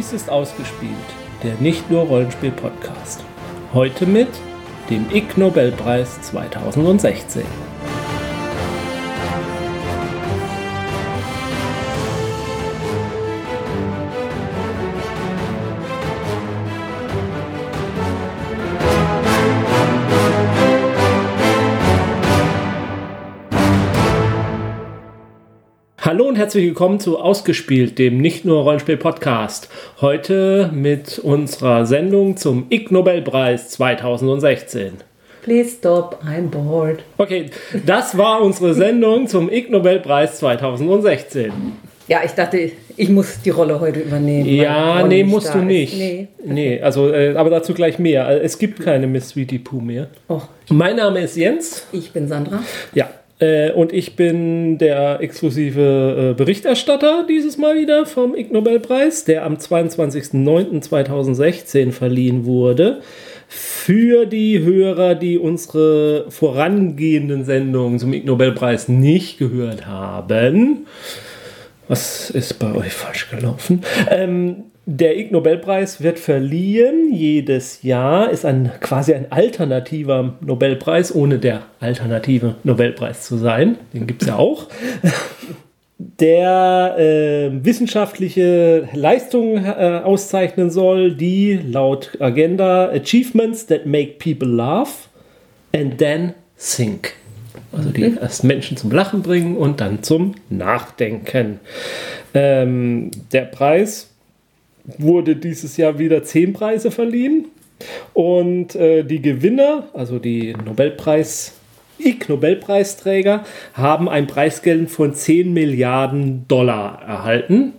Dies ist ausgespielt, der nicht nur Rollenspiel-Podcast. Heute mit dem Ig Nobelpreis 2016. herzlich willkommen zu Ausgespielt, dem nicht nur Rollenspiel-Podcast. Heute mit unserer Sendung zum Ig Nobelpreis 2016. Please stop, I'm bored. Okay, das war unsere Sendung zum Ig Nobelpreis 2016. Ja, ich dachte, ich muss die Rolle heute übernehmen. Ja, nee, musst du ist. nicht. Nee. Nee, also, äh, aber dazu gleich mehr. Äh, Es gibt keine Miss Sweetie Pooh mehr. Oh, Mein Name ist Jens. ich bin Sandra. Ja. Äh, und ich bin der exklusive äh, Berichterstatter dieses Mal wieder vom Ig Nobelpreis, der am 22.09.2016 verliehen wurde. Für die Hörer, die unsere vorangehenden Sendungen zum Ig Nobelpreis nicht gehört haben, was ist bei euch falsch gelaufen? Ähm, der Ig Nobelpreis wird verliehen jedes Jahr, ist ein quasi ein alternativer Nobelpreis, ohne der alternative Nobelpreis zu sein. Den gibt es ja auch. Der äh, wissenschaftliche Leistungen äh, auszeichnen soll, die laut Agenda Achievements that make people laugh and then think. Also die erst Menschen zum Lachen bringen und dann zum Nachdenken. Ähm, der Preis wurde dieses Jahr wieder zehn Preise verliehen. Und äh, die Gewinner, also die Nobelpreis, Ig Nobelpreisträger, haben ein Preisgeld von 10 Milliarden Dollar erhalten.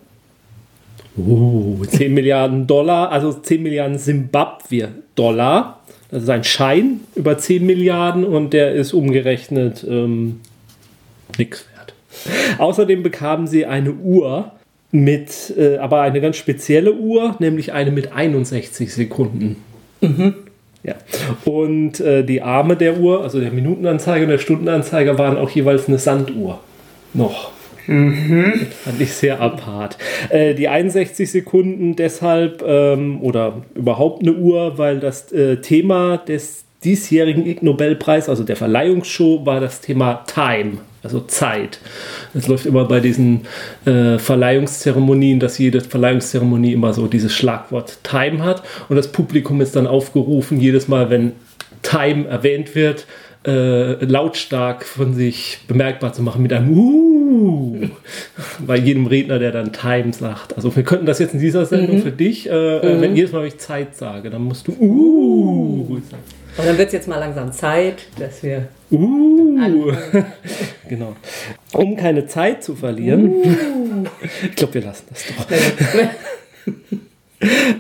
Uh, 10 Milliarden Dollar, also 10 Milliarden Zimbabwe-Dollar. Das ist ein Schein über 10 Milliarden und der ist umgerechnet ähm, nichts wert. Außerdem bekamen sie eine Uhr mit, äh, aber eine ganz spezielle Uhr, nämlich eine mit 61 Sekunden. Ja. Und äh, die Arme der Uhr, also der Minutenanzeiger und der Stundenanzeiger, waren auch jeweils eine Sanduhr. Noch. Das fand ich sehr apart. Äh, die 61 Sekunden deshalb ähm, oder überhaupt eine Uhr, weil das äh, Thema des diesjährigen Ig Nobelpreis, also der Verleihungsshow, war das Thema Time, also Zeit. Es läuft immer bei diesen äh, Verleihungszeremonien, dass jede Verleihungszeremonie immer so dieses Schlagwort Time hat und das Publikum ist dann aufgerufen, jedes Mal, wenn Time erwähnt wird, äh, lautstark von sich bemerkbar zu machen mit einem Uh bei jedem Redner, der dann Time sagt. Also wir könnten das jetzt in dieser Sendung für dich, äh, äh, wenn jedes Mal, wenn ich Zeit sage, dann musst du Uh sagen. Und dann wird es jetzt mal langsam Zeit, dass wir. Uh. genau. Um keine Zeit zu verlieren. Ich glaube, wir lassen das doch.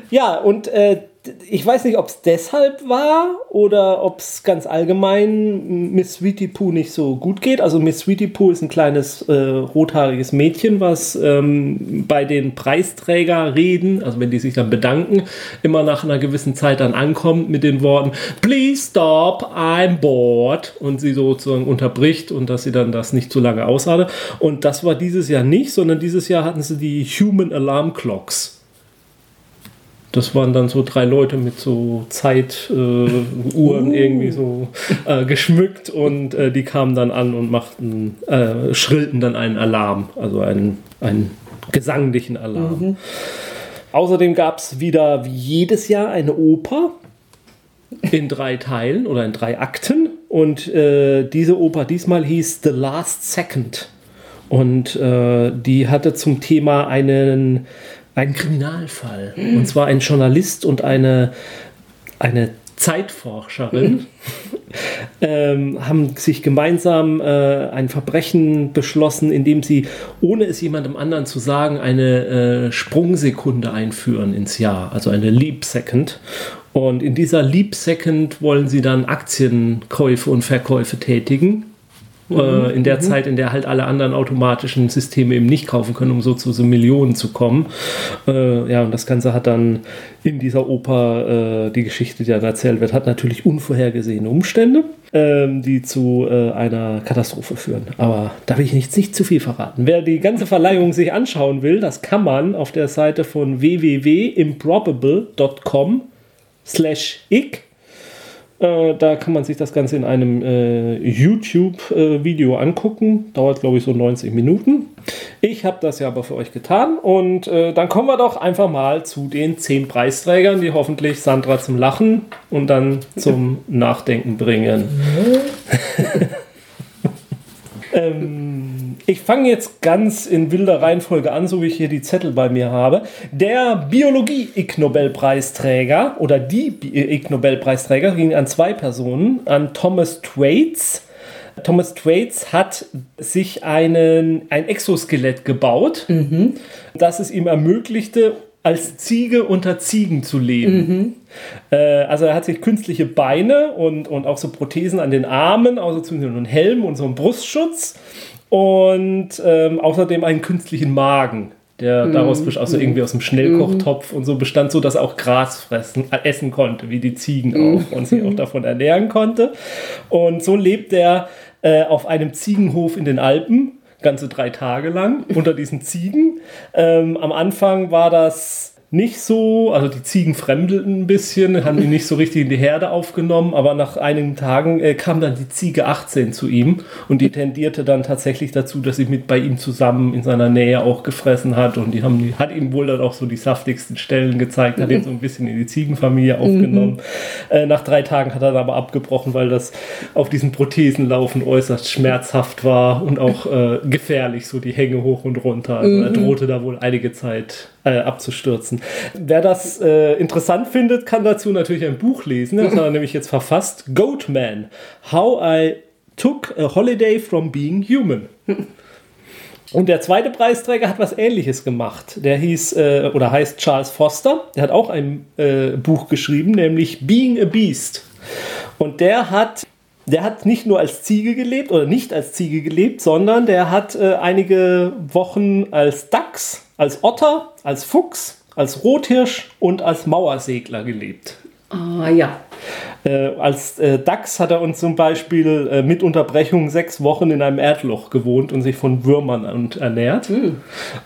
Ja, und äh, ich weiß nicht, ob es deshalb war oder ob es ganz allgemein Miss Sweetie Pooh nicht so gut geht. Also Miss Sweetie Pooh ist ein kleines äh, rothaariges Mädchen, was ähm, bei den Preisträgerreden, also wenn die sich dann bedanken, immer nach einer gewissen Zeit dann ankommt mit den Worten Please stop, I'm bored und sie sozusagen unterbricht und dass sie dann das nicht zu lange aushalte. Und das war dieses Jahr nicht, sondern dieses Jahr hatten sie die Human Alarm Clocks. Das waren dann so drei Leute mit so Zeituhren äh, Uhren irgendwie so äh, geschmückt und äh, die kamen dann an und machten, äh, schrillten dann einen Alarm, also einen, einen gesanglichen Alarm. Außerdem gab es wieder wie jedes Jahr eine Oper. In drei Teilen oder in drei Akten. Und äh, diese Oper diesmal hieß The Last Second. Und äh, die hatte zum Thema einen, einen Kriminalfall und zwar ein Journalist und eine, eine Zeitforscherin ähm, haben sich gemeinsam äh, ein Verbrechen beschlossen, indem sie, ohne es jemandem anderen zu sagen, eine äh, Sprungsekunde einführen ins Jahr, also eine Leap Second. Und in dieser Leap Second wollen sie dann Aktienkäufe und Verkäufe tätigen. Äh, in der mhm. Zeit, in der halt alle anderen automatischen Systeme eben nicht kaufen können, um so zu so Millionen zu kommen. Äh, ja, und das Ganze hat dann in dieser Oper äh, die Geschichte, die dann erzählt wird, hat natürlich unvorhergesehene Umstände, ähm, die zu äh, einer Katastrophe führen. Aber da will ich nicht, nicht zu viel verraten. Wer die ganze Verleihung sich anschauen will, das kann man auf der Seite von www.improbable.com slash ich äh, da kann man sich das Ganze in einem äh, YouTube-Video äh, angucken. Dauert, glaube ich, so 90 Minuten. Ich habe das ja aber für euch getan. Und äh, dann kommen wir doch einfach mal zu den 10 Preisträgern, die hoffentlich Sandra zum Lachen und dann zum Nachdenken bringen. ähm, ich fange jetzt ganz in wilder Reihenfolge an, so wie ich hier die Zettel bei mir habe. Der Biologie-Ig Nobelpreisträger oder die Ig Nobelpreisträger ging an zwei Personen, an Thomas Thwaites. Thomas Thwaites hat sich einen, ein Exoskelett gebaut, mhm. das es ihm ermöglichte, als Ziege unter Ziegen zu leben. Mhm. Äh, also er hat sich künstliche Beine und, und auch so Prothesen an den Armen, außer also einen Helm und so einen Brustschutz und ähm, außerdem einen künstlichen Magen der mm. daraus also irgendwie aus dem Schnellkochtopf mm. und so bestand, so dass er auch Gras fressen, äh, essen konnte, wie die Ziegen mm. auch und sich auch davon ernähren konnte. Und so lebt er äh, auf einem Ziegenhof in den Alpen ganze drei Tage lang unter diesen Ziegen. Ähm, am Anfang war das nicht so, also die Ziegen fremdelten ein bisschen, haben ihn nicht so richtig in die Herde aufgenommen, aber nach einigen Tagen äh, kam dann die Ziege 18 zu ihm und die tendierte dann tatsächlich dazu, dass sie mit bei ihm zusammen in seiner Nähe auch gefressen hat und die haben, hat ihm wohl dann auch so die saftigsten Stellen gezeigt, hat ihn so ein bisschen in die Ziegenfamilie aufgenommen. Mhm. Äh, nach drei Tagen hat er dann aber abgebrochen, weil das auf diesen Prothesenlaufen äußerst schmerzhaft war und auch äh, gefährlich, so die Hänge hoch und runter. Also er mhm. drohte da wohl einige Zeit äh, abzustürzen. Wer das äh, interessant findet, kann dazu natürlich ein Buch lesen. Das hat er nämlich jetzt verfasst. Goatman. How I Took a Holiday from Being Human. Und der zweite Preisträger hat was ähnliches gemacht. Der hieß äh, oder heißt Charles Foster. Der hat auch ein äh, Buch geschrieben, nämlich Being a Beast. Und der hat, der hat nicht nur als Ziege gelebt oder nicht als Ziege gelebt, sondern der hat äh, einige Wochen als Dachs, als Otter, als Fuchs als Rothirsch und als Mauersegler gelebt. Ah ja. Äh, als äh, Dachs hat er uns zum Beispiel äh, mit Unterbrechung sechs Wochen in einem Erdloch gewohnt und sich von Würmern ernährt. Mhm.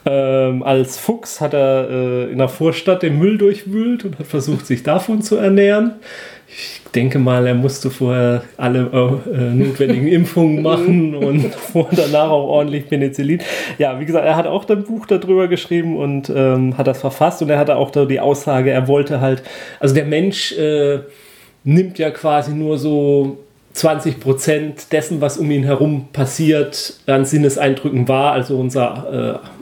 Ähm, als Fuchs hat er äh, in der Vorstadt den Müll durchwühlt und hat versucht, sich davon zu ernähren. Ich denke mal, er musste vorher alle äh, äh notwendigen Impfungen machen und vor und danach auch ordentlich Penicillin. Ja, wie gesagt, er hat auch ein Buch darüber geschrieben und ähm, hat das verfasst und er hatte auch da die Aussage, er wollte halt, also der Mensch äh, nimmt ja quasi nur so 20 Prozent dessen, was um ihn herum passiert, an Sinneseindrücken wahr. Also unser äh,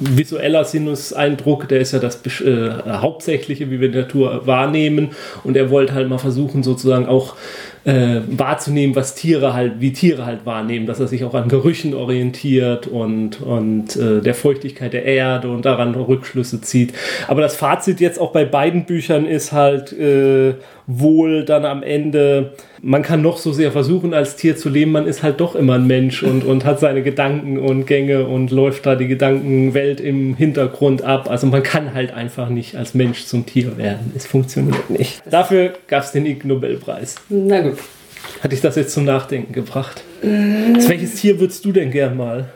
visueller Sinuseindruck, der ist ja das äh, hauptsächliche, wie wir Natur wahrnehmen. Und er wollte halt mal versuchen, sozusagen auch äh, wahrzunehmen, was Tiere halt, wie Tiere halt wahrnehmen, dass er sich auch an Gerüchen orientiert und, und äh, der Feuchtigkeit der Erde und daran Rückschlüsse zieht. Aber das Fazit jetzt auch bei beiden Büchern ist halt äh, wohl dann am Ende, man kann noch so sehr versuchen, als Tier zu leben, man ist halt doch immer ein Mensch und, und hat seine Gedanken und Gänge und läuft da die Gedankenwelt im Hintergrund ab. Also man kann halt einfach nicht als Mensch zum Tier werden. Es funktioniert nicht. Dafür gab es den Ig Nobelpreis. Na gut. Hat dich das jetzt zum Nachdenken gebracht? Äh. Welches Tier würdest du denn gern mal?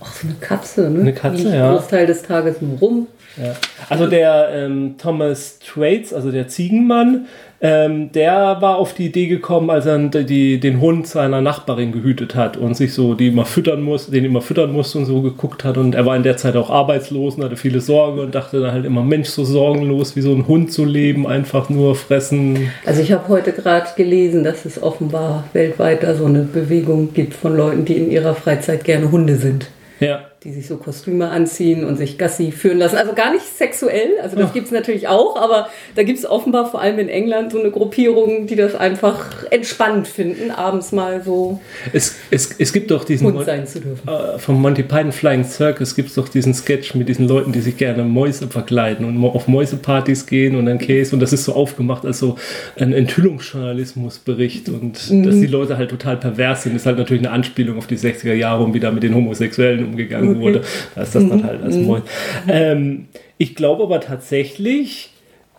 Ach, so eine Katze, ne? Eine Katze, ja. Großteil des Tages nur rum. Ja. Also der ähm, Thomas Thwaites, also der Ziegenmann, ähm, der war auf die Idee gekommen, als er die, den Hund seiner Nachbarin gehütet hat und sich so die immer füttern muss, den immer füttern musste und so geguckt hat. Und er war in der Zeit auch arbeitslos und hatte viele Sorgen und dachte dann halt immer, Mensch, so sorgenlos wie so ein Hund zu leben, einfach nur fressen. Also ich habe heute gerade gelesen, dass es offenbar weltweit da so eine Bewegung gibt von Leuten, die in ihrer Freizeit gerne Hunde sind. Ja. Die sich so Kostüme anziehen und sich Gassi führen lassen. Also gar nicht sexuell, also das gibt es natürlich auch, aber da gibt es offenbar vor allem in England so eine Gruppierung, die das einfach entspannt finden, abends mal so Es, es, es gibt doch diesen Hund sein zu dürfen. äh, vom Monty Python Flying Circus gibt es doch diesen Sketch mit diesen Leuten, die sich gerne Mäuse verkleiden und auf Mäusepartys gehen und dann Käse und das ist so aufgemacht als so ein Enthüllungsjournalismusbericht und dass die Leute halt total pervers sind, ist halt natürlich eine Anspielung auf die 60er Jahre und wie da mit den Homosexuellen umgegangen wurde. Da ist das dann halt als Mäuse. Ähm, ich glaube aber tatsächlich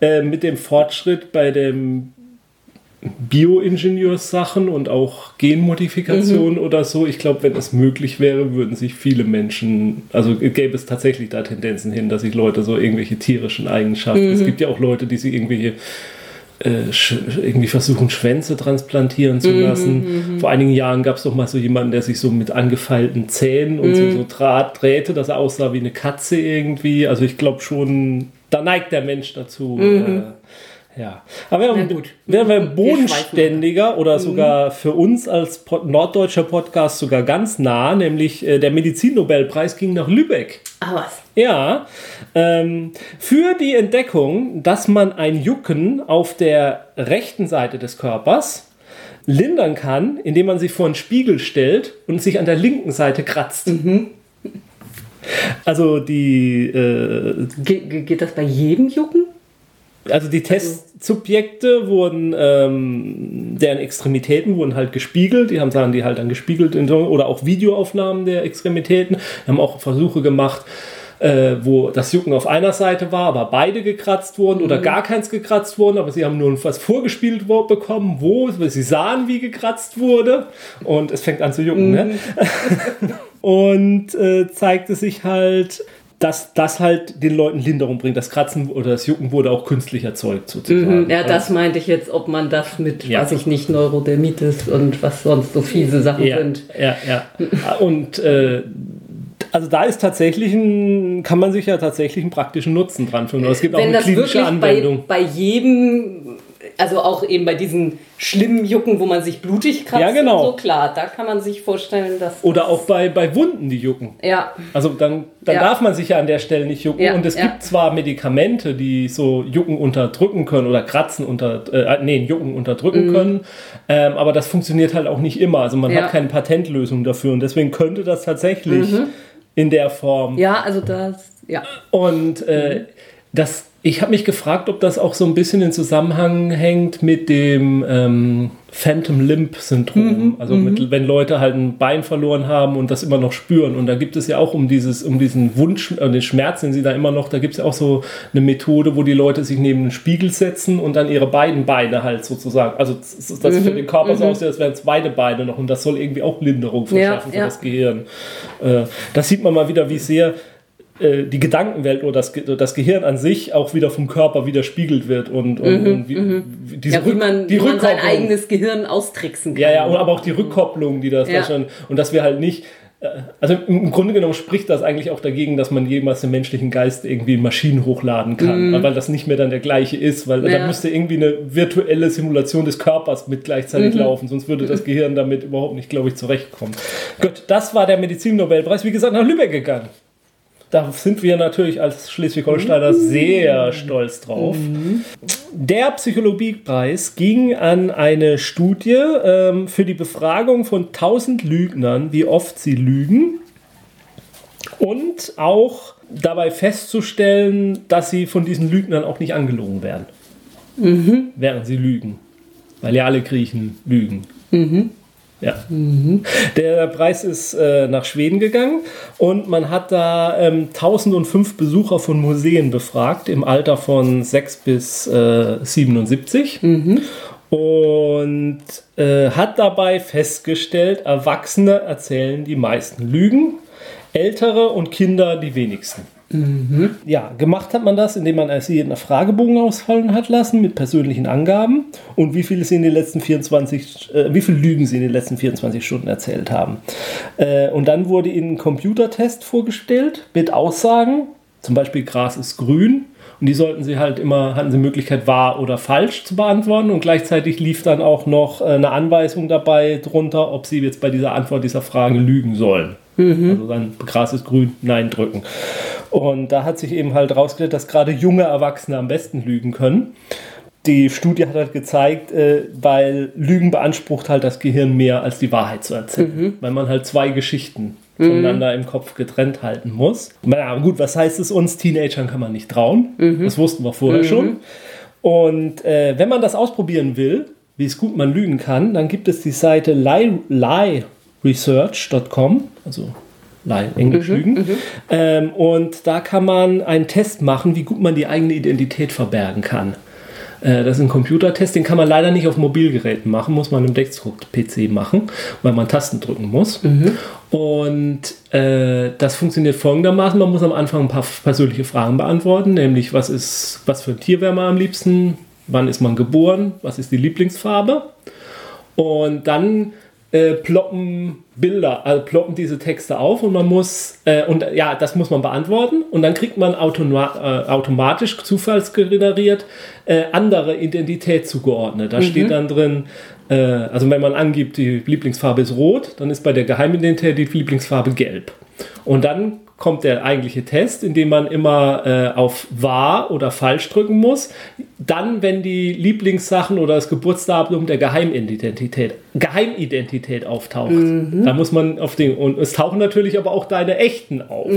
äh, mit dem Fortschritt bei dem Bioingenieurssachen und auch Genmodifikation oder so. Ich glaube, wenn es möglich wäre, würden sich viele Menschen, also gäbe es tatsächlich da Tendenzen hin, dass sich Leute so irgendwelche tierischen Eigenschaften, es gibt ja auch Leute, die sich irgendwelche äh, irgendwie versuchen, Schwänze transplantieren zu lassen. Vor einigen Jahren gab es doch mal so jemanden, der sich so mit angefeilten Zähnen und so, so Draht drehte, dass er aussah wie eine Katze irgendwie. Also ich glaube schon, da neigt der Mensch dazu. Äh, ja, aber wären gut. wär wir bodenständiger oder sogar für uns als Pod norddeutscher Podcast sogar ganz nah, nämlich äh, der Medizinnobelpreis ging nach Lübeck. Ah, was? Ja, ähm, für die Entdeckung, dass man ein Jucken auf der rechten Seite des Körpers lindern kann, indem man sich vor einen Spiegel stellt und sich an der linken Seite kratzt. Also die äh, ge geht das bei jedem Jucken? Also die Testsubjekte wurden, ähm, deren Extremitäten wurden halt gespiegelt. Die haben sagen, die halt dann gespiegelt oder auch Videoaufnahmen der Extremitäten. Wir haben auch Versuche gemacht, äh, wo das Jucken auf einer Seite war, aber beide gekratzt wurden oder gar keins gekratzt wurden, aber sie haben nur was vorgespielt bekommen, wo sie sahen, wie gekratzt wurde und es fängt an zu jucken. Ne? und äh, zeigte sich halt, dass das halt den Leuten Linderung bringt. Das Kratzen oder das Jucken wurde auch künstlich erzeugt sozusagen. Mhm, ja, das meinte ich jetzt, ob man das mit, Ja. weiß ich nicht, Neurodermitis und was sonst so fiese Sachen ja, sind. ja, ja. Und äh, also da ist tatsächlich ein, kann man sich ja tatsächlich einen praktischen Nutzen dran finden. Es gibt auch Wenn eine das klinische wirklich bei, Anwendung. bei jedem, also auch eben bei diesen schlimmen Jucken, wo man sich blutig kratzt, Ja, genau. so klar, da kann man sich vorstellen, dass. Oder auch bei, bei Wunden, die jucken. Ja, Also dann, dann Ja. darf man sich ja an der Stelle nicht jucken. Ja, und es ja. gibt zwar Medikamente, die so Jucken unterdrücken können oder Kratzen unter, äh, nee, Jucken unterdrücken können, ähm, aber das funktioniert halt auch nicht immer. Also man Mhm. Hat keine Patentlösung dafür und deswegen könnte das tatsächlich Mhm. in der Form ja, also das, ja. Und äh, das, ich habe mich gefragt, ob das auch so ein bisschen in Zusammenhang hängt mit dem ähm, Phantom Limb Syndrom. also mit, wenn Leute halt ein Bein verloren haben und das immer noch spüren. Und da gibt es ja auch um dieses, um diesen Wunsch, äh, den Schmerz, den sie da immer noch, da gibt es ja auch so eine Methode, wo die Leute sich neben den Spiegel setzen und dann ihre beiden Beine halt sozusagen, also das das für den Körper so aussieht, als wären es beide Beine noch und das soll irgendwie auch Linderung verschaffen für ja. das Gehirn. Äh, das sieht man mal wieder, wie sehr die Gedankenwelt oder das, das Gehirn an sich auch wieder vom Körper widerspiegelt wird und, und, und wie, wie diese Mhm, Ja, wie man, die wie man sein eigenes Gehirn austricksen kann. Ja, ja, und aber auch die Rückkopplung, die das Ja. da schon, und dass wir halt nicht, äh, also im Grunde genommen spricht das eigentlich auch dagegen, dass man jemals den menschlichen Geist irgendwie in Maschinen hochladen kann, weil das nicht mehr dann der gleiche ist, weil Mhm. Ja. da müsste irgendwie eine virtuelle Simulation des Körpers mit gleichzeitig Mhm. laufen, sonst würde das Gehirn damit überhaupt nicht, glaube ich, zurechtkommen. Gut, das war der Medizinnobelpreis, wie gesagt, nach Lübeck gegangen. Da sind wir natürlich als Schleswig-Holsteiner sehr stolz drauf. Der Psychologiepreis ging an eine Studie ähm, für die Befragung von 1000 Lügnern, wie oft sie lügen. Und auch dabei festzustellen, dass sie von diesen Lügnern auch nicht angelogen werden. Während sie lügen. Weil ja alle Griechen lügen. Ja. Der Preis ist äh, nach Schweden gegangen und man hat da ähm, 1005 Besucher von Museen befragt im Alter von 6 bis äh, 77 und äh, hat dabei festgestellt, Erwachsene erzählen die meisten Lügen, Ältere und Kinder die wenigsten. Ja, gemacht hat man das, indem man sie einen Fragebogen ausfallen hat lassen mit persönlichen Angaben und wie viel sie in den letzten 24, äh, wie viel Lügen sie in den letzten 24 Stunden erzählt haben. Äh, und dann wurde ihnen ein Computertest vorgestellt mit Aussagen, zum Beispiel Gras ist grün. Und die sollten sie halt immer, hatten sie Möglichkeit, wahr oder falsch zu beantworten. Und gleichzeitig lief dann auch noch äh, eine Anweisung dabei drunter, ob sie jetzt bei dieser Antwort dieser Frage lügen sollen. Also dann Gras ist grün, nein drücken. Und da hat sich eben halt rausgestellt, dass gerade junge Erwachsene am besten lügen können. Die Studie hat halt gezeigt, äh, weil Lügen beansprucht halt das Gehirn mehr als die Wahrheit zu erzählen. Weil man halt zwei Geschichten voneinander im Kopf getrennt halten muss. Na gut, was heißt es uns? Teenagern kann man nicht trauen. Das wussten wir vorher schon. Und äh, wenn man das ausprobieren will, wie es gut man lügen kann, dann gibt es die Seite lie, lieresearch.com, also lie, Englisch lügen. Ähm, und da kann man einen Test machen, wie gut man die eigene Identität verbergen kann. Äh, Das ist ein Computertest, den kann man leider nicht auf Mobilgeräten machen, muss man im Desktop-PC machen, weil man Tasten drücken muss. Und äh, das funktioniert folgendermaßen: Man muss am Anfang ein paar persönliche Fragen beantworten, nämlich was ist, was für ein Tier wäre man am liebsten, wann ist man geboren, was ist die Lieblingsfarbe. Und dann äh, ploppen Bilder, also ploppen diese Texte auf und man muss, äh, und ja, das muss man beantworten und dann kriegt man automa äh, automatisch zufallsgeneriert äh, andere Identität zugeordnet. Da steht dann drin, äh, also wenn man angibt, die Lieblingsfarbe ist rot, dann ist bei der Geheimidentität die Lieblingsfarbe gelb. Und dann kommt der eigentliche Test, in dem man immer äh, auf wahr oder falsch drücken muss. Dann, wenn die Lieblingssachen oder das Geburtsdatum der Geheimidentität, Geheimidentität auftaucht, da muss man auf den, und es tauchen natürlich aber auch deine echten auf.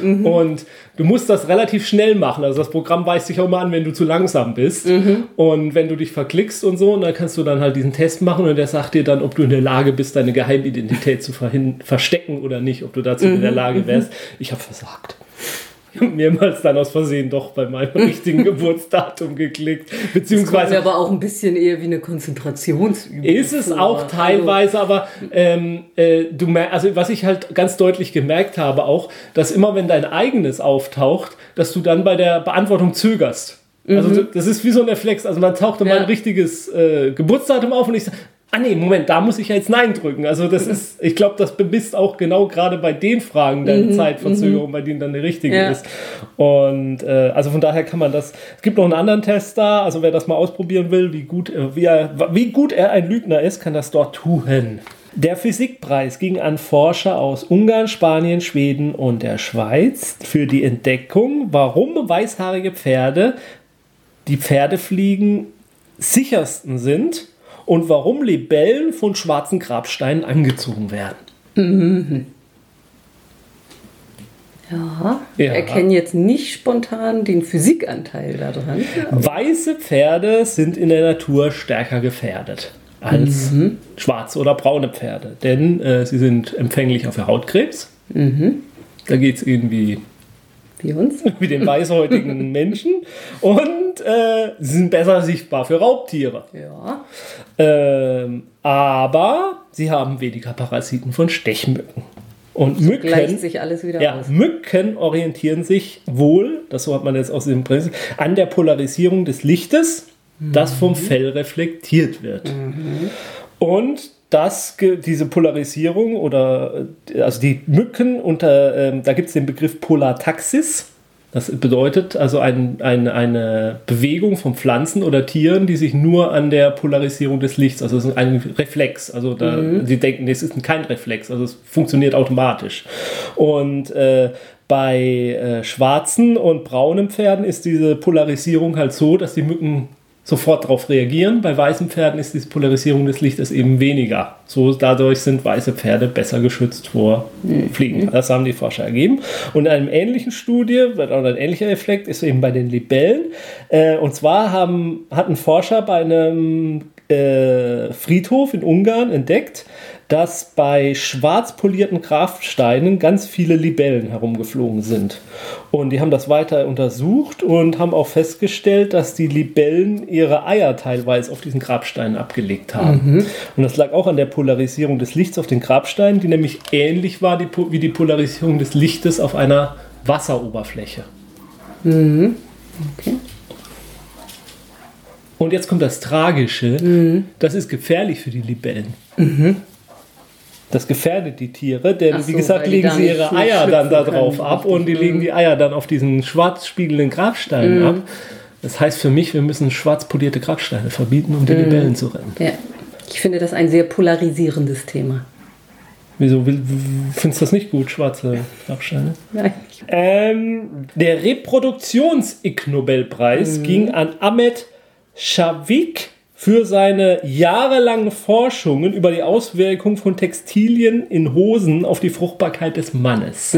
Und du musst das relativ schnell machen. Also das Programm weist dich auch mal an, wenn du zu langsam bist. Und wenn du dich verklickst und so, und dann kannst du dann halt diesen Test machen und der sagt dir dann, ob du in der Lage bist, deine Geheimidentität zu verstecken oder nicht, ob du dazu in der Lage wärst. Ich habe versagt. Ich habe mehrmals dann aus Versehen doch bei meinem richtigen Geburtsdatum geklickt. Beziehungsweise aber auch ein bisschen eher wie eine Konzentrationsübung. ist es vor. auch teilweise, aber ähm, äh, du also was ich halt ganz deutlich gemerkt habe auch, dass immer wenn dein eigenes auftaucht, dass du dann bei der Beantwortung zögerst. Also du- das ist wie so ein Reflex. Also man taucht dann Ja. mal ein richtiges äh, Geburtsdatum auf und ich sage, ah nee, Moment, da muss ich ja jetzt Nein drücken. Also das ist, ich glaube, das bemisst auch genau gerade bei den Fragen deine Zeitverzögerung, bei denen dann die richtige Ja. ist. Und äh, also von daher kann man das. Es gibt noch einen anderen Test da, also wer das mal ausprobieren will, wie gut, äh, wie, er, wie gut er ein Lügner ist, kann das dort tun. Der Physikpreis ging an Forscher aus Ungarn, Spanien, Schweden und der Schweiz für die Entdeckung, warum weißhaarige Pferde die Pferdefliegen sichersten sind und warum Libellen von schwarzen Grabsteinen angezogen werden. Ja, Ja. ja. erkenne jetzt nicht spontan den Physikanteil da dran. Weiße Pferde sind in der Natur stärker gefährdet als schwarze oder braune Pferde, denn äh, sie sind empfänglich auf Hautkrebs. Da geht es irgendwie Wie uns. wie den weißhäutigen Menschen und äh, sie sind besser sichtbar für Raubtiere. Ja. Ähm, aber sie haben weniger Parasiten von Stechmücken. Und Mücken, Gleicht sich alles wieder ja, aus. Mücken orientieren sich wohl, das so hat man jetzt aus dem Prinzip, an der Polarisierung des Lichtes, das vom Fell reflektiert wird. Und das, diese Polarisierung oder äh, also die Mücken unter, ähm, da gibt es den Begriff Polartaxis. Das bedeutet also ein, ein, eine Bewegung von Pflanzen oder Tieren, die sich nur an der Polarisierung des Lichts, also es ist ein Reflex. Also da, sie denken, es ist kein Reflex, also es funktioniert automatisch. Und äh, bei äh, schwarzen und braunen Pferden ist diese Polarisierung halt so, dass die Mücken sofort darauf reagieren. Bei weißen Pferden ist diese Polarisierung des Lichtes eben weniger. So dadurch sind weiße Pferde besser geschützt vor Fliegen. Das haben die Forscher ergeben. Und in einer ähnlichen Studie, oder ein ähnlicher Effekt ist eben bei den Libellen. Äh, und zwar haben, hatten Forscher bei einem äh, Friedhof in Ungarn entdeckt, dass bei schwarz polierten Grabsteinen ganz viele Libellen herumgeflogen sind. Und die haben das weiter untersucht und haben auch festgestellt, dass die Libellen ihre Eier teilweise auf diesen Grabsteinen abgelegt haben. Und das lag auch an der Polarisierung des Lichts auf den Grabsteinen, die nämlich ähnlich war die, wie die Polarisierung des Lichtes auf einer Wasseroberfläche. Okay. Und jetzt kommt das Tragische. Das ist gefährlich für die Libellen. Das gefährdet die Tiere, denn so, wie gesagt, legen sie ihre Eier dann da drauf ab und die richtig. legen die Eier dann auf diesen schwarz spiegelnden Grabsteinen ab. Das heißt für mich, wir müssen schwarz polierte Grabsteine verbieten, um die Libellen zu retten. Ja. Ich finde das ein sehr polarisierendes Thema. Wieso findest du das nicht gut, schwarze Grabsteine? Nein. Ähm, der Reproduktions-Ig Nobelpreis ging an Ahmed Shavik für seine jahrelangen Forschungen über die Auswirkung von Textilien in Hosen auf die Fruchtbarkeit des Mannes.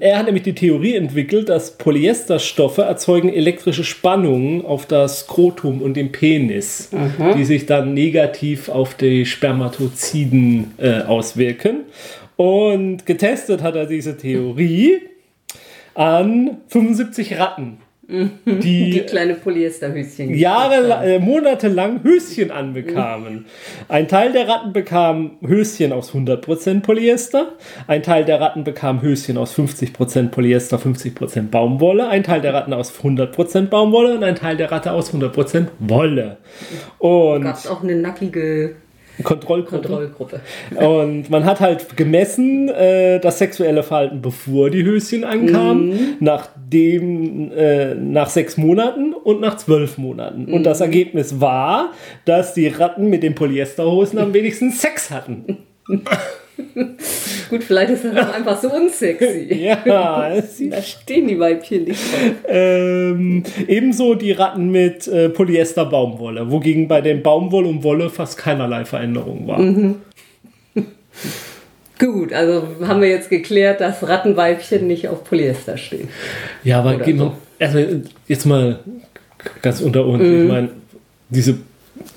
Er hat nämlich die Theorie entwickelt, dass Polyesterstoffe erzeugen elektrische Spannungen auf das Skrotum und den Penis, die sich dann negativ auf die Spermatoziden äh, auswirken. Und getestet hat er diese Theorie an 75 Ratten, Die die kleine Polyesterhöschen. Jahre, äh, monatelang Höschen anbekamen. Ein Teil der Ratten bekam Höschen aus 100% Polyester, ein Teil der Ratten bekam Höschen aus 50% Polyester, 50% Baumwolle, ein Teil der Ratten aus 100% Baumwolle und ein Teil der Ratte aus 100% Wolle. Und Gab es auch eine nackige Kontrollgruppe. Kontrollgruppe. Und man hat halt gemessen äh, das sexuelle Verhalten, bevor die Höschen ankamen, nachdem, äh, nach sechs Monaten und nach zwölf Monaten. Und das Ergebnis war, dass die Ratten mit den Polyesterhosen am wenigsten Sex hatten. Gut, vielleicht ist das auch einfach so unsexy. Ja, Da stehen die Weibchen nicht drauf. ähm, ebenso die Ratten mit äh, Polyester-Baumwolle, wogegen bei den Baumwolle und Wolle fast keinerlei Veränderung war. Gut, also haben wir jetzt geklärt, dass Rattenweibchen nicht auf Polyester stehen. Ja, aber Oder gehen wir, so. also jetzt mal ganz unter uns. Ich meine, diese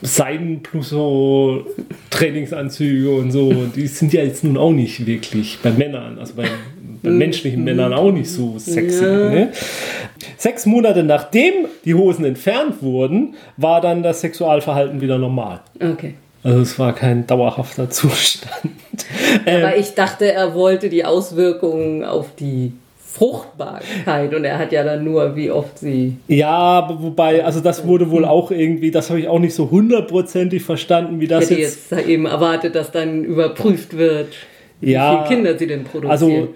Seiden-Plusso-Trainingsanzüge und so, die sind ja jetzt nun auch nicht wirklich bei Männern, also bei, bei menschlichen Männern auch nicht so sexy. Ja. Ne? Sechs Monate nachdem die Hosen entfernt wurden, war dann das Sexualverhalten wieder normal. Okay. Also es war kein dauerhafter Zustand. Ähm, Aber ich dachte, er wollte die Auswirkungen auf die Fruchtbarkeit und er hat ja dann nur, wie oft sie. Ja, aber wobei, also das wurde wohl auch irgendwie, das habe ich auch nicht so hundertprozentig verstanden, wie das hätte jetzt. jetzt eben erwartet, dass dann überprüft wird, wie Ja, viele Kinder sie denn produzieren. Also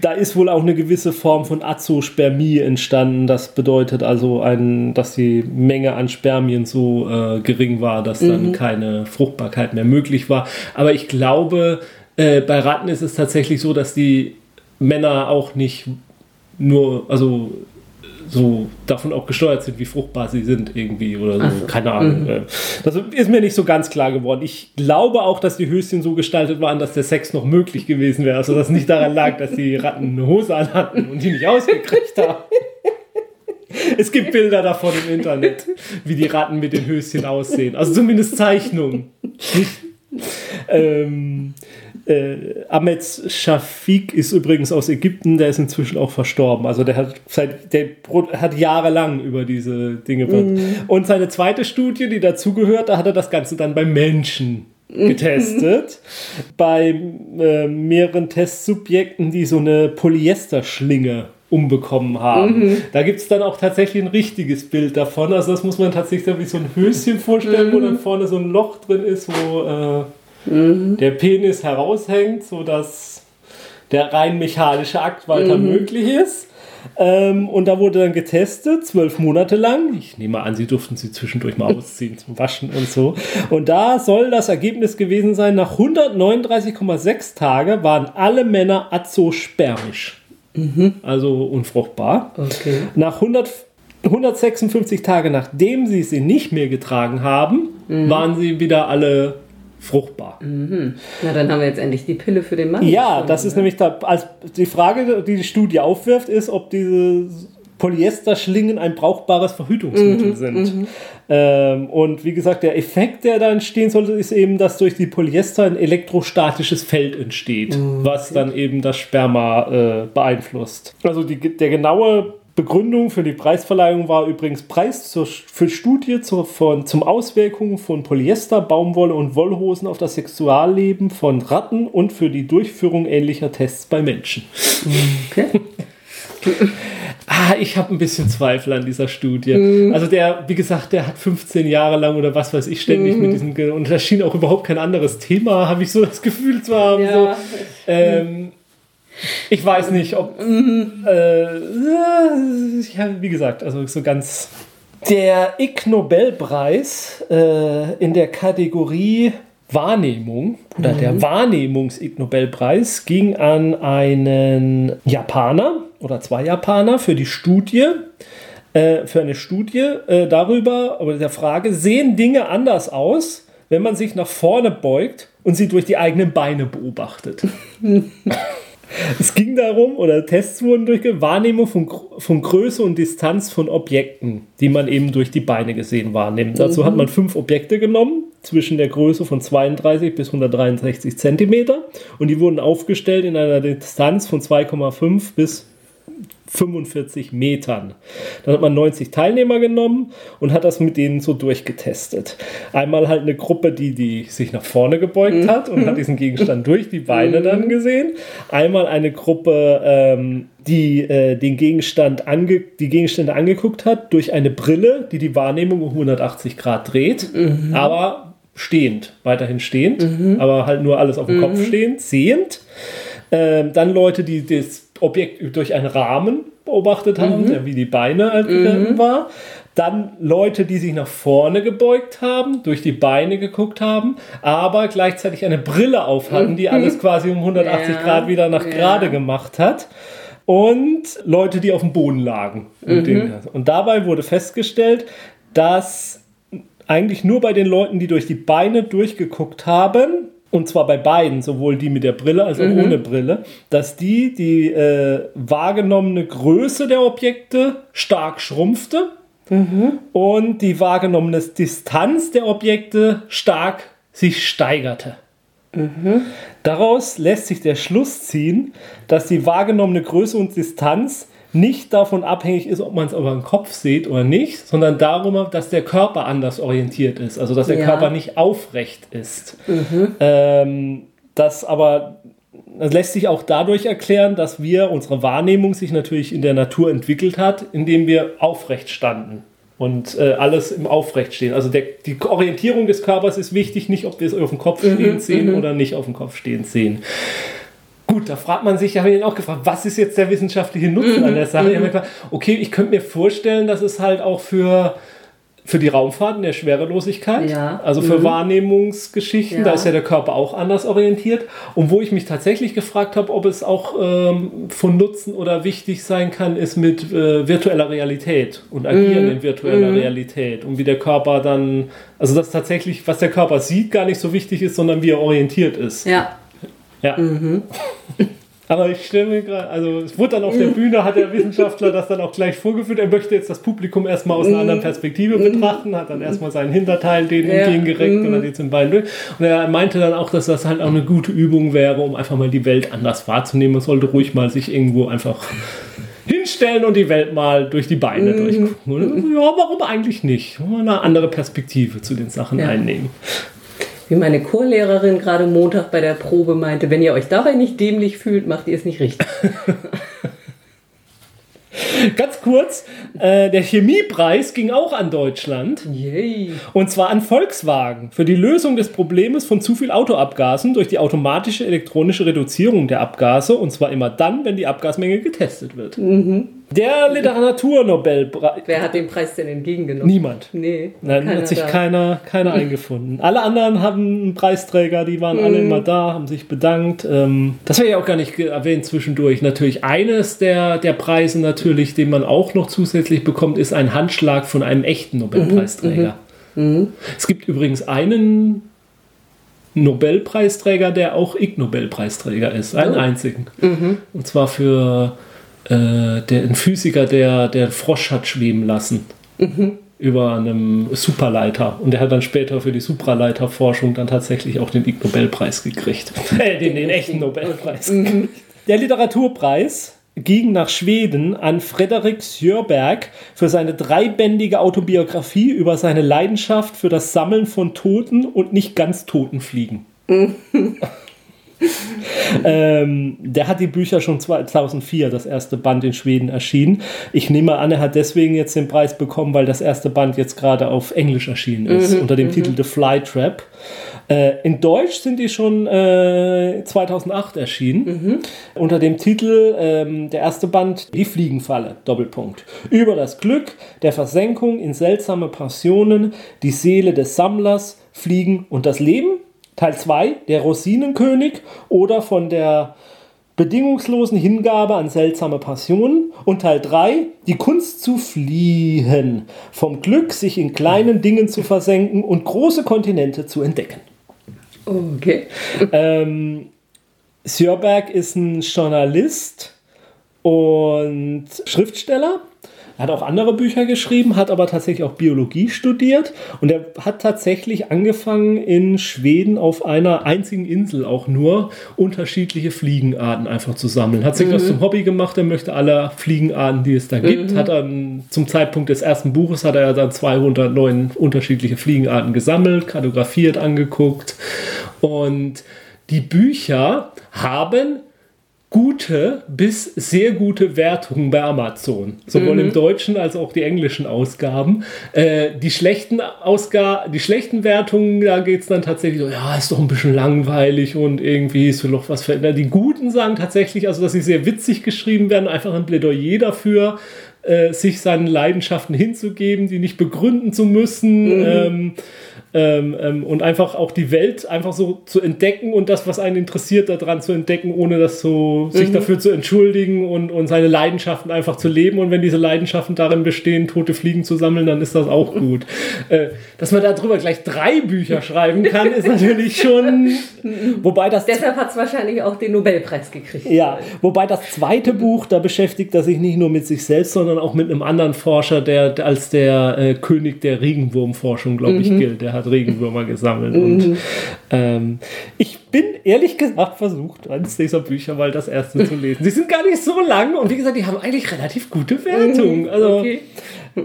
da ist wohl auch eine gewisse Form von Azospermie entstanden. Das bedeutet also, ein, dass die Menge an Spermien so äh, gering war, dass dann keine Fruchtbarkeit mehr möglich war. Aber ich glaube, äh, bei Ratten ist es tatsächlich so, dass die Männer auch nicht nur, also so davon auch gesteuert sind, wie fruchtbar sie sind irgendwie oder so. Ach so. Keine Ahnung. äh. Das ist mir nicht so ganz klar geworden. Ich glaube auch, dass die Höschen so gestaltet waren, dass der Sex noch möglich gewesen wäre. Also dass es nicht daran lag, dass die Ratten eine Hose anhatten und die nicht ausgekriegt haben. Es gibt Bilder davon im Internet, wie die Ratten mit den Höschen aussehen. Also zumindest Zeichnungen. ähm, äh, Ahmed Shafiq ist übrigens aus Ägypten, der ist inzwischen auch verstorben. Also der hat seit der hat jahrelang über diese Dinge berichtet. Und seine zweite Studie, die dazugehört, da hat er das Ganze dann bei Menschen getestet. bei äh, mehreren Testsubjekten, die so eine Polyesterschlinge umbekommen haben. Da gibt es dann auch tatsächlich ein richtiges Bild davon. Also das muss man tatsächlich wie so ein Höschen vorstellen, wo dann vorne so ein Loch drin ist, wo äh, der Penis heraushängt, sodass der rein mechanische Akt weiter möglich ist. Ähm, und da wurde dann getestet, zwölf Monate lang. Ich nehme an, sie durften sie zwischendurch mal ausziehen zum Waschen und so. Und da soll das Ergebnis gewesen sein, nach 139,6 Tage waren alle Männer azospermisch. Also unfruchtbar. Okay. Nach 100, 156 Tage, nachdem sie sie nicht mehr getragen haben, waren sie wieder alle fruchtbar. Na, dann haben wir jetzt endlich die Pille für den Mann. Ja, gefunden, das ist ne? nämlich da, als die Frage, die die Studie aufwirft, ist, ob diese Polyesterschlingen ein brauchbares Verhütungsmittel sind. Ähm, und wie gesagt, der Effekt, der da entstehen sollte, ist eben, dass durch die Polyester ein elektrostatisches Feld entsteht, was dann eben das Sperma äh, beeinflusst. Also die, der genaue Begründung für die Preisverleihung war übrigens Preis zur, für Studie zur, von, zum Auswirkungen von Polyester, Baumwolle und Wollhosen auf das Sexualleben von Ratten und für die Durchführung ähnlicher Tests bei Menschen. Okay. Ah, ich habe ein bisschen Zweifel an dieser Studie. Mhm. Also der, wie gesagt, der hat 15 Jahre lang oder was weiß ich ständig Mhm. mit diesem Ge und da schien auch überhaupt kein anderes Thema, habe ich so das Gefühl zu haben. So. Ja. Ähm, ich weiß nicht, ob. Äh, ja, wie gesagt, also so ganz. Der Ig Nobelpreis äh, in der Kategorie Wahrnehmung oder der Wahrnehmungs-Ig Nobelpreis ging an einen Japaner oder zwei Japaner für die Studie, äh, für eine Studie äh, darüber, oder der Frage, sehen Dinge anders aus, wenn man sich nach vorne beugt und sie durch die eigenen Beine beobachtet? Es ging darum, oder Tests wurden durchgeführt, Wahrnehmung von, von Größe und Distanz von Objekten, die man eben durch die Beine gesehen wahrnimmt. Dazu hat man fünf Objekte genommen, zwischen der Größe von 32 bis 163 Zentimeter, und die wurden aufgestellt in einer Distanz von 2,5 bis 45 Metern. Dann hat man 90 Teilnehmer genommen und hat das mit denen so durchgetestet. Einmal halt eine Gruppe, die, die sich nach vorne gebeugt hat und hat diesen Gegenstand durch die Beine dann gesehen. Einmal eine Gruppe, ähm, die äh, den Gegenstand ange die Gegenstände angeguckt hat durch eine Brille, die die Wahrnehmung um 180 Grad dreht, aber stehend, weiterhin stehend, aber halt nur alles auf dem Kopf stehend, sehend. Ähm, dann Leute, die das Objekt durch einen Rahmen beobachtet haben, der wie die Beine halt mhm. war. Dann Leute, die sich nach vorne gebeugt haben, durch die Beine geguckt haben, aber gleichzeitig eine Brille auf hatten, die alles quasi um 180 Ja, Grad wieder nach ja. gerade gemacht hat. Und Leute, die auf dem Boden lagen. Und, den, und dabei wurde festgestellt, dass eigentlich nur bei den Leuten, die durch die Beine durchgeguckt haben, und zwar bei beiden, sowohl die mit der Brille als auch ohne Brille, dass die die äh, wahrgenommene Größe der Objekte stark schrumpfte und die wahrgenommene Distanz der Objekte stark sich steigerte. Daraus lässt sich der Schluss ziehen, dass die wahrgenommene Größe und Distanz nicht davon abhängig ist, ob man es über den Kopf sieht oder nicht, sondern darum, dass der Körper anders orientiert ist, also dass der Ja. Körper nicht aufrecht ist. Ähm, das aber das lässt sich auch dadurch erklären, dass wir unsere Wahrnehmung sich natürlich in der Natur entwickelt hat, indem wir aufrecht standen und äh, alles im Aufrechtstehen. Also der, die Orientierung des Körpers ist wichtig, nicht ob wir es auf dem Kopf stehend sehen oder nicht auf dem Kopf stehend sehen. Gut, da fragt man sich, da habe ich ihn auch gefragt, was ist jetzt der wissenschaftliche Nutzen an der Sache? Ich habe mir gedacht, okay, ich könnte mir vorstellen, dass es halt auch für, für die Raumfahrt in der Schwerelosigkeit, Ja. also für Wahrnehmungsgeschichten, da Ja. ist ja der Körper auch anders orientiert. Und wo ich mich tatsächlich gefragt habe, ob es auch ähm, von Nutzen oder wichtig sein kann, ist mit äh, virtueller Realität und Agieren in virtueller Realität und wie der Körper dann, also dass tatsächlich, was der Körper sieht, gar nicht so wichtig ist, sondern wie er orientiert ist. Ja. Ja. Aber ich stelle mir gerade, also es wurde dann auf der Bühne, hat der Wissenschaftler das dann auch gleich vorgeführt. Er möchte jetzt das Publikum erstmal aus einer anderen Perspektive betrachten, hat dann erstmal seinen Hinterteil denen Ja. entgegengereckt und hat jetzt den Bein durch. Und er meinte dann auch, dass das halt auch eine gute Übung wäre, um einfach mal die Welt anders wahrzunehmen. Man sollte ruhig mal sich irgendwo einfach hinstellen und die Welt mal durch die Beine durchgucken. Und ja, warum eigentlich nicht? Mal eine andere Perspektive zu den Sachen Ja. einnehmen. Wie meine Chorlehrerin gerade Montag bei der Probe meinte, wenn ihr euch dabei nicht dämlich fühlt, macht ihr es nicht richtig. Ganz kurz, äh, der Chemiepreis ging auch an Deutschland. Yay. Und zwar an Volkswagen für die Lösung des Problems von zu viel Autoabgasen durch die automatische elektronische Reduzierung der Abgase. Und zwar immer dann, wenn die Abgasmenge getestet wird. Der Literaturnobelpreis. Wer hat den Preis denn entgegengenommen? Niemand. Nee. Nein, hat sich da. keiner, keiner eingefunden. Alle anderen haben einen Preisträger, die waren alle immer da, haben sich bedankt. Ähm, das wäre ja auch gar nicht erwähnt zwischendurch. Natürlich eines der, der Preise natürlich, den man auch noch zusätzlich bekommt, ist ein Handschlag von einem echten Nobelpreisträger. Es gibt übrigens einen Nobelpreisträger, der auch Ig Nobelpreisträger ist, einen Oh. einzigen. Und zwar für äh, der, ein Physiker, der der Frosch hat schweben lassen über einem Superleiter. Und der hat dann später für die Supraleiterforschung dann tatsächlich auch den Ig Nobelpreis gekriegt. Äh, den, den echten Nobelpreis. Der Literaturpreis ging nach Schweden an Frederik Sjöberg für seine dreibändige Autobiografie über seine Leidenschaft für das Sammeln von toten und nicht ganz toten Fliegen. Ähm, der hat die Bücher schon 2004, das erste Band in Schweden erschienen. Ich nehme an, er hat deswegen jetzt den Preis bekommen, weil das erste Band jetzt gerade auf Englisch erschienen ist, unter dem Titel The Fly Trap. Äh, in Deutsch sind die schon äh, 2008 erschienen, unter dem Titel, ähm, der erste Band, Die Fliegenfalle, Doppelpunkt. Über das Glück der Versenkung in seltsame Passionen, die Seele des Sammlers, Fliegen und das Leben, Teil 2, der Rosinenkönig oder von der bedingungslosen Hingabe an seltsame Passionen. Und Teil 3, die Kunst zu fliehen, vom Glück, sich in kleinen Dingen zu versenken und große Kontinente zu entdecken. Okay. Ähm, Sjöberg ist ein Journalist und Schriftsteller. Er hat auch andere Bücher geschrieben, hat aber tatsächlich auch Biologie studiert und er hat tatsächlich angefangen in Schweden auf einer einzigen Insel auch nur unterschiedliche Fliegenarten einfach zu sammeln. Hat sich das zum Hobby gemacht, er möchte alle Fliegenarten, die es da gibt. Hat dann zum Zeitpunkt des ersten Buches hat er dann 209 unterschiedliche Fliegenarten gesammelt, kartografiert, angeguckt und die Bücher haben gute bis sehr gute Wertungen bei Amazon. Sowohl im Deutschen als auch die englischen Ausgaben. Äh, die, schlechten Ausga die schlechten Wertungen, da geht es dann tatsächlich so, ja, ist doch ein bisschen langweilig und irgendwie ist noch was verändert. Die guten sagen tatsächlich, also dass sie sehr witzig geschrieben werden, einfach ein Plädoyer dafür, äh, sich seinen Leidenschaften hinzugeben, die nicht begründen zu müssen. Ähm, ähm, ähm, und einfach auch die Welt einfach so zu entdecken und das, was einen interessiert, daran zu entdecken, ohne das so sich dafür zu entschuldigen und, und seine Leidenschaften einfach zu leben. Und wenn diese Leidenschaften darin bestehen, tote Fliegen zu sammeln, dann ist das auch gut. äh, dass man darüber gleich drei Bücher schreiben kann, ist natürlich schon. Wobei das Deshalb hat es wahrscheinlich auch den Nobelpreis gekriegt. ja, wobei das zweite Buch, da beschäftigt er sich nicht nur mit sich selbst, sondern auch mit einem anderen Forscher, der als der äh, König der Regenwurmforschung, glaube ich, gilt. Der hat Regenwürmer gesammelt. Und ähm, ich bin ehrlich gesagt versucht, eines dieser Bücher mal das erste zu lesen. Sie sind gar nicht so lang und wie gesagt, die haben eigentlich relativ gute Wertungen. Also, Okay.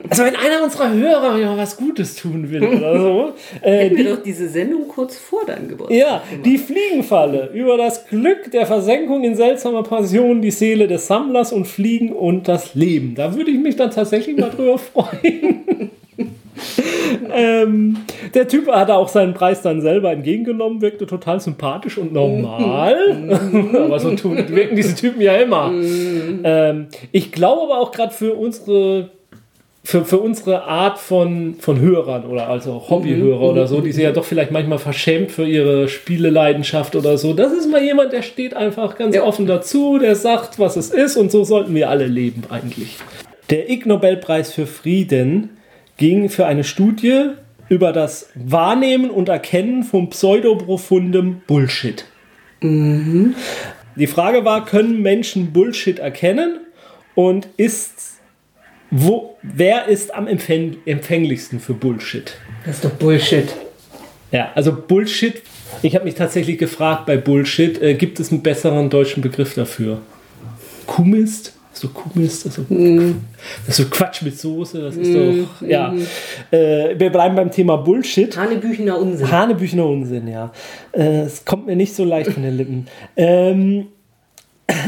Also wenn einer unserer Hörer ja was Gutes tun will oder so, äh, Hätten die wir doch diese Sendung kurz vor deinem Geburtstag ja, gemacht. die Fliegenfalle über das Glück der Versenkung in seltsamer Passion, die Seele des Sammlers und Fliegen und das Leben. Da würde ich mich dann tatsächlich mal drüber freuen. ähm, der Typ hat auch seinen Preis dann selber entgegengenommen, wirkte total sympathisch und normal. aber so tun, wirken diese Typen ja immer. Ähm, ich glaube aber auch gerade für unsere für, für unsere Art von, von Hörern oder also Hobbyhörer oder so, die sind ja doch vielleicht manchmal verschämt für ihre Spieleleidenschaft oder so. Das ist mal jemand, der steht einfach ganz Ja. offen dazu, der sagt, was es ist und so sollten wir alle leben eigentlich. Der Ig Nobelpreis für Frieden ging für eine Studie über das Wahrnehmen und Erkennen von pseudoprofundem Bullshit. Die Frage war, können Menschen Bullshit erkennen und ist wo, wer ist am empfäng empfänglichsten für Bullshit? Das ist doch Bullshit. Ja, also Bullshit, ich habe mich tatsächlich gefragt bei Bullshit, äh, gibt es einen besseren deutschen Begriff dafür? Kuhmist? So Kuhmist, also, das ist so Quatsch mit Soße, das ist doch, ja. Äh, wir bleiben beim Thema Bullshit. Hanebüchener Unsinn. Hanebüchener Unsinn, ja. Äh, Es kommt mir nicht so leicht von den Lippen. Ähm,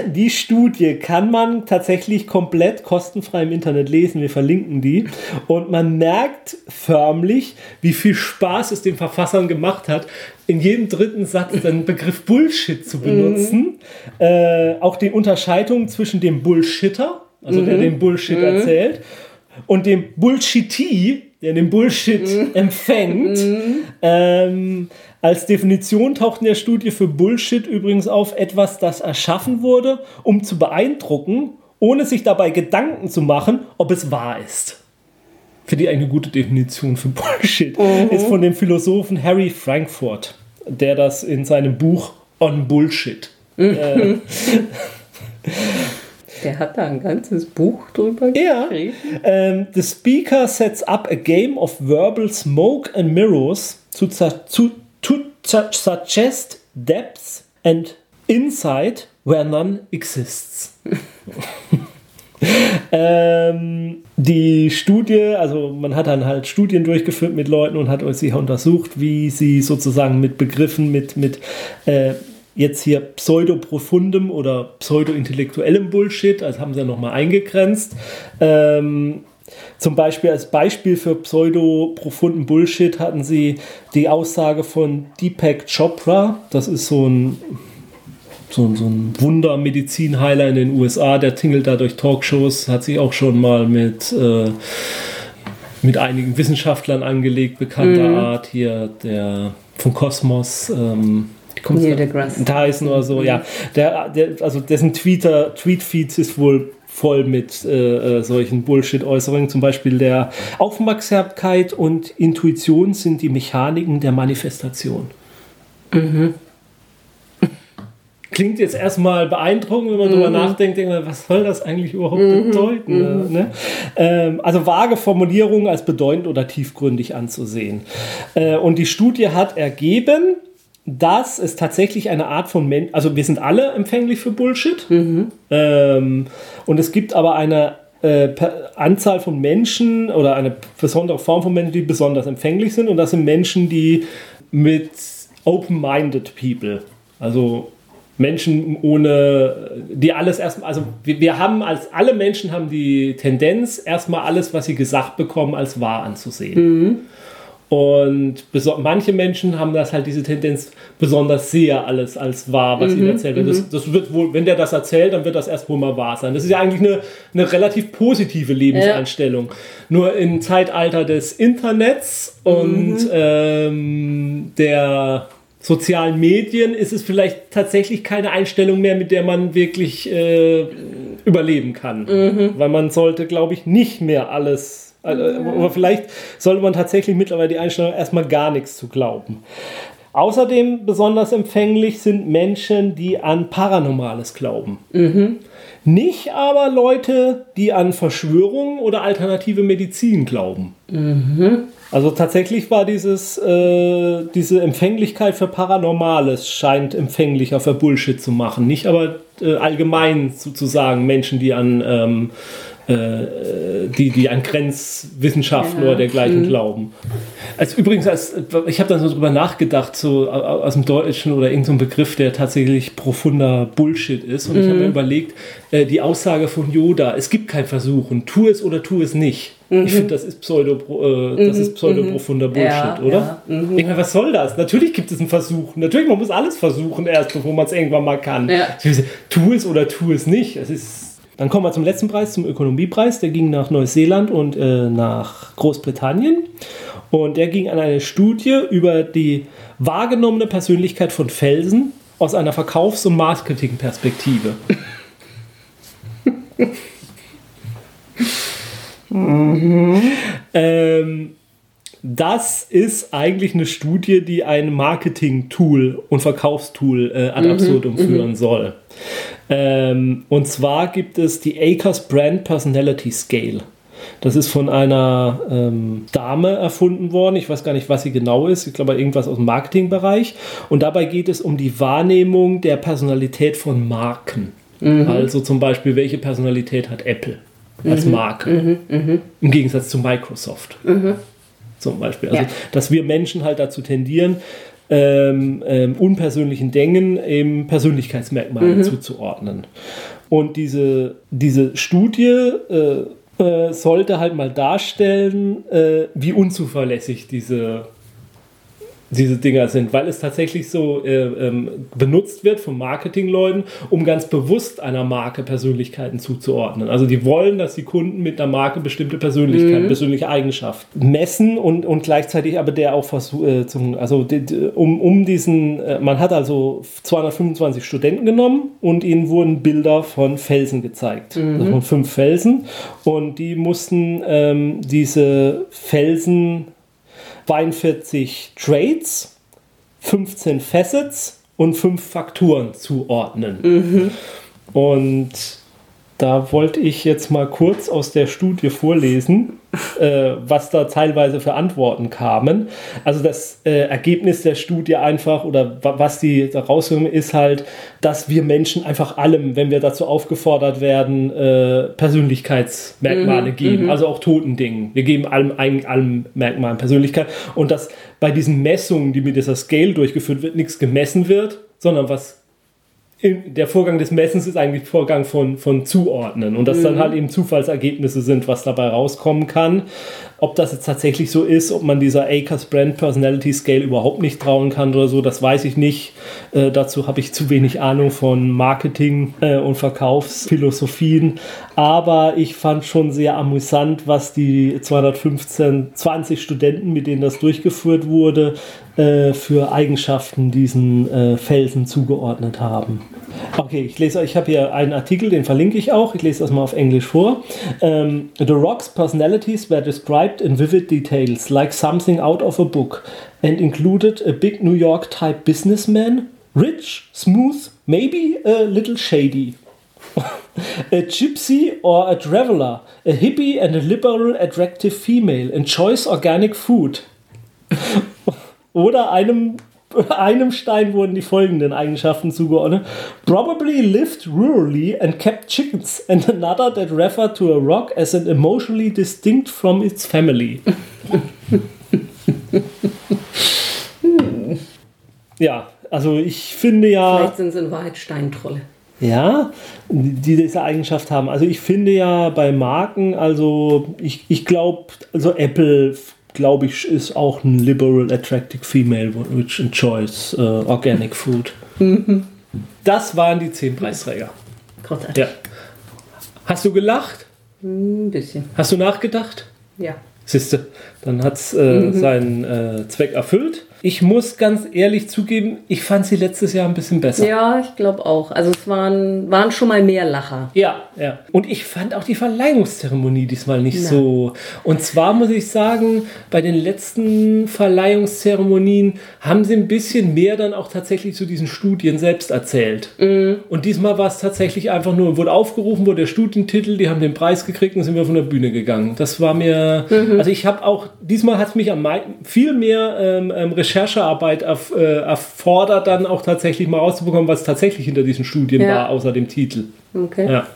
die Studie kann man tatsächlich komplett kostenfrei im Internet lesen. Wir verlinken die. Und man merkt förmlich, wie viel Spaß es den Verfassern gemacht hat, in jedem dritten Satz den Begriff Bullshit zu benutzen. Äh, auch die Unterscheidung zwischen dem Bullshitter, also der den Bullshit erzählt, und dem Bullshitty, der den Bullshit empfängt. Ähm, als Definition taucht in der Studie für Bullshit übrigens auf etwas, das erschaffen wurde, um zu beeindrucken, ohne sich dabei Gedanken zu machen, ob es wahr ist. Finde ich eine gute Definition für Bullshit. Ist von dem Philosophen Harry Frankfurt, der das in seinem Buch On Bullshit äh, Der hat da ein ganzes Buch drüber Ja. geschrieben. Ähm, the speaker sets up a game of verbal smoke and mirrors to, su- to, to su- suggest depth and insight where none exists. ähm, die Studie, also man hat dann halt Studien durchgeführt mit Leuten und hat sich untersucht, wie sie sozusagen mit Begriffen, mit, mit äh, jetzt hier pseudoprofundem oder pseudointellektuellem Bullshit, also haben sie ja nochmal eingegrenzt. Ähm, zum Beispiel als Beispiel für pseudoprofunden Bullshit hatten sie die Aussage von Deepak Chopra, das ist so ein so, ein- so ein Wundermedizinheiler in den USA, der tingelt da durch Talkshows, hat sich auch schon mal mit, äh, mit einigen Wissenschaftlern angelegt, bekannter Art. Hier der von Kosmos. Ähm, Neil deGrasse Tyson oder so, ja. Der, der, also dessen Twitter, Tweetfeeds ist wohl voll mit äh, äh, solchen Bullshit-Äußerungen. Zum Beispiel der Aufmerksamkeit und Intuition sind die Mechaniken der Manifestation. Mhm. Klingt jetzt erstmal beeindruckend, wenn man mhm. darüber nachdenkt, denkt man, was soll das eigentlich überhaupt mhm. bedeuten? Mhm. Ne? Ähm, also vage Formulierungen als bedeutend oder tiefgründig anzusehen. Äh, und die Studie hat ergeben, dass es tatsächlich eine Art von Menschen, also wir sind alle empfänglich für Bullshit. Mhm. Ähm, und es gibt aber eine äh, Anzahl von Menschen oder eine besondere Form von Menschen, die besonders empfänglich sind. Und das sind Menschen, die mit open-minded people, also Menschen ohne, die alles erstmal, also wir, wir, haben als alle Menschen haben die Tendenz, erstmal alles, was sie gesagt bekommen, als wahr anzusehen. Mhm. Und manche Menschen haben das halt diese Tendenz, besonders sehr alles als wahr, was mhm, ihnen erzählt wird. Das, mhm. das, wird wohl, wenn der das erzählt, dann wird das erst wohl mal wahr sein. Das ist ja eigentlich eine, eine relativ positive Lebenseinstellung. Ja. Nur im Zeitalter des Internets und mhm. ähm, der sozialen Medien ist es vielleicht tatsächlich keine Einstellung mehr, mit der man wirklich äh, überleben kann. Mhm. Weil man sollte, glaube ich, nicht mehr alles also, aber vielleicht sollte man tatsächlich mittlerweile die Einstellung erstmal gar nichts zu glauben. Außerdem besonders empfänglich sind Menschen, die an Paranormales glauben. Mhm. Nicht aber Leute, die an Verschwörungen oder alternative Medizin glauben. Mhm. Also tatsächlich war dieses, äh, diese Empfänglichkeit für Paranormales scheint empfänglicher für Bullshit zu machen. Nicht aber äh, allgemein sozusagen Menschen, die an ähm, äh, die, die an Grenzwissenschaften ja. oder dergleichen mhm. glauben. Also übrigens, als, ich habe dann so drüber nachgedacht, so aus dem Deutschen oder irgendein so Begriff, der tatsächlich profunder Bullshit ist. Und mhm. ich habe mir überlegt, äh, die Aussage von Yoda, es gibt kein Versuchen, tu es oder tu es nicht. Mhm. Ich finde, das ist pseudo, äh, das ist mhm. pseudo profunder Bullshit, ja, oder? Ja. Mhm. Ich meine, was soll das? Natürlich gibt es einen Versuch. Natürlich, man muss alles versuchen erst, bevor man es irgendwann mal kann. Tu es oder tu es nicht. Es ist dann kommen wir zum letzten Preis, zum Ökonomiepreis. Der ging nach Neuseeland und äh, nach Großbritannien. Und der ging an eine Studie über die wahrgenommene Persönlichkeit von Felsen aus einer Verkaufs- und Marketingperspektive. mhm. ähm, das ist eigentlich eine Studie, die ein Marketing-Tool und Verkaufstool äh, ad mhm, absurdum mhm, führen soll. Ähm, und zwar gibt es die Acres Brand Personality Scale. Das ist von einer ähm, Dame erfunden worden. Ich weiß gar nicht, was sie genau ist. Ich glaube, irgendwas aus dem Marketingbereich. Und dabei geht es um die Wahrnehmung der Personalität von Marken. Mhm. Also zum Beispiel, welche Personalität hat Apple als mhm. Marke? Mhm. Mhm. Im Gegensatz zu Microsoft. Mhm zum Beispiel. Also, ja. dass wir Menschen halt dazu tendieren, ähm, ähm, unpersönlichen Dingen eben Persönlichkeitsmerkmale mhm. zuzuordnen. Und diese, diese Studie äh, äh, sollte halt mal darstellen, äh, wie unzuverlässig diese diese Dinger sind, weil es tatsächlich so äh, ähm, benutzt wird von Marketingleuten, um ganz bewusst einer Marke Persönlichkeiten zuzuordnen. Also die wollen, dass die Kunden mit einer Marke bestimmte Persönlichkeiten, mhm. persönliche Eigenschaften messen und, und gleichzeitig aber der auch versucht, äh, zum, also um, um diesen, äh, man hat also 225 Studenten genommen und ihnen wurden Bilder von Felsen gezeigt. Mhm. Also von fünf Felsen und die mussten ähm, diese Felsen 42 Trades, 15 Facets und 5 Faktoren zuordnen. Mhm. Und da wollte ich jetzt mal kurz aus der Studie vorlesen, äh, was da teilweise für Antworten kamen. Also das äh, Ergebnis der Studie einfach oder was die da rausholen, ist halt, dass wir Menschen einfach allem, wenn wir dazu aufgefordert werden, äh, Persönlichkeitsmerkmale mhm, geben, mhm. also auch toten Dingen. Wir geben allem, allem, allem Merkmalen Persönlichkeit und dass bei diesen Messungen, die mit dieser Scale durchgeführt wird, nichts gemessen wird, sondern was der Vorgang des Messens ist eigentlich Vorgang von, von Zuordnen und dass dann halt eben Zufallsergebnisse sind, was dabei rauskommen kann. Ob das jetzt tatsächlich so ist, ob man dieser Akers Brand Personality Scale überhaupt nicht trauen kann oder so, das weiß ich nicht. Äh, dazu habe ich zu wenig Ahnung von Marketing äh, und Verkaufsphilosophien. Aber ich fand schon sehr amüsant, was die 215, 20 Studenten, mit denen das durchgeführt wurde, äh, für Eigenschaften diesen äh, Felsen zugeordnet haben. Okay, ich lese, ich habe hier einen Artikel, den verlinke ich auch. Ich lese das mal auf Englisch vor. Um, the Rock's personalities were described in vivid details, like something out of a book, and included a big New York type businessman, rich, smooth, maybe a little shady. a gypsy or a traveler, a hippie and a liberal, attractive female, enjoys organic food. Oder einem, einem Stein wurden die folgenden Eigenschaften zugeordnet. Probably lived rurally and kept chickens, and another that referred to a rock as an emotionally distinct from its family. ja, also ich finde ja. Vielleicht sind es in Wahrheit Steintrolle. Ja, die diese Eigenschaft haben. Also ich finde ja bei Marken, also ich, ich glaube, also Apple, glaube ich, ist auch ein liberal, attractive female, which enjoys uh, organic food. Das waren die zehn Preisträger. Großartig. Ja. Hast du gelacht? Ein bisschen. Hast du nachgedacht? Ja. Siehste, dann hat es äh, seinen äh, Zweck erfüllt. Ich muss ganz ehrlich zugeben, ich fand sie letztes Jahr ein bisschen besser. Ja, ich glaube auch. Also es waren, waren schon mal mehr Lacher. Ja, ja. Und ich fand auch die Verleihungszeremonie diesmal nicht Na. so. Und zwar muss ich sagen, bei den letzten Verleihungszeremonien haben sie ein bisschen mehr dann auch tatsächlich zu diesen Studien selbst erzählt. Und diesmal war es tatsächlich einfach nur, wurde aufgerufen, wurde der Studientitel, die haben den Preis gekriegt und sind wir von der Bühne gegangen. Das war mir, also ich habe auch, diesmal hat es mich am viel mehr ähm, ähm, Recherchearbeit erf äh, erfordert, dann auch tatsächlich mal rauszubekommen, was tatsächlich hinter diesen Studien Ja. war, außer dem Titel. Okay. Ja,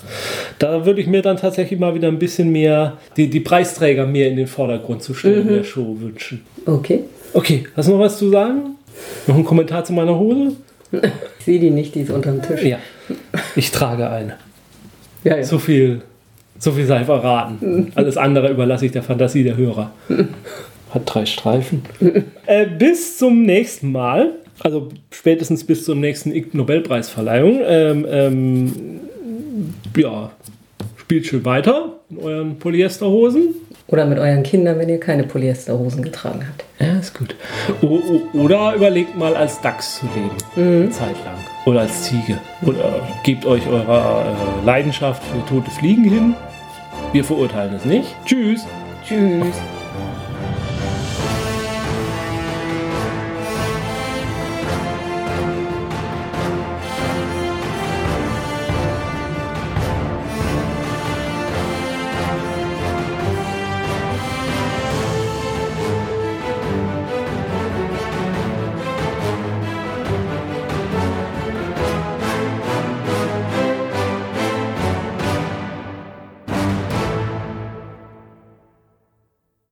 da würde ich mir dann tatsächlich mal wieder ein bisschen mehr, die, die Preisträger mehr in den Vordergrund zu stellen in der Show wünschen. Okay. Okay, hast du noch was zu sagen? Noch ein Kommentar zu meiner Hose? Ich sehe die nicht, die ist unterm Tisch. Ja, ich trage eine. ja. ja. So viel, so viel sei verraten. Alles andere überlasse ich der Fantasie der Hörer. Hat drei Streifen. äh, bis zum nächsten Mal. Also spätestens bis zur nächsten Nobelpreisverleihung. Ähm, ähm, ja, spielt schön weiter in euren Polyesterhosen. Oder mit euren Kindern, wenn ihr keine Polyesterhosen getragen habt. Ja, ist gut. O oder überlegt mal als Dachs zu leben. Eine Zeit lang. Oder als Ziege. Oder gebt euch eurer äh, Leidenschaft für tote Fliegen hin. Wir verurteilen es nicht. Tschüss. Tschüss.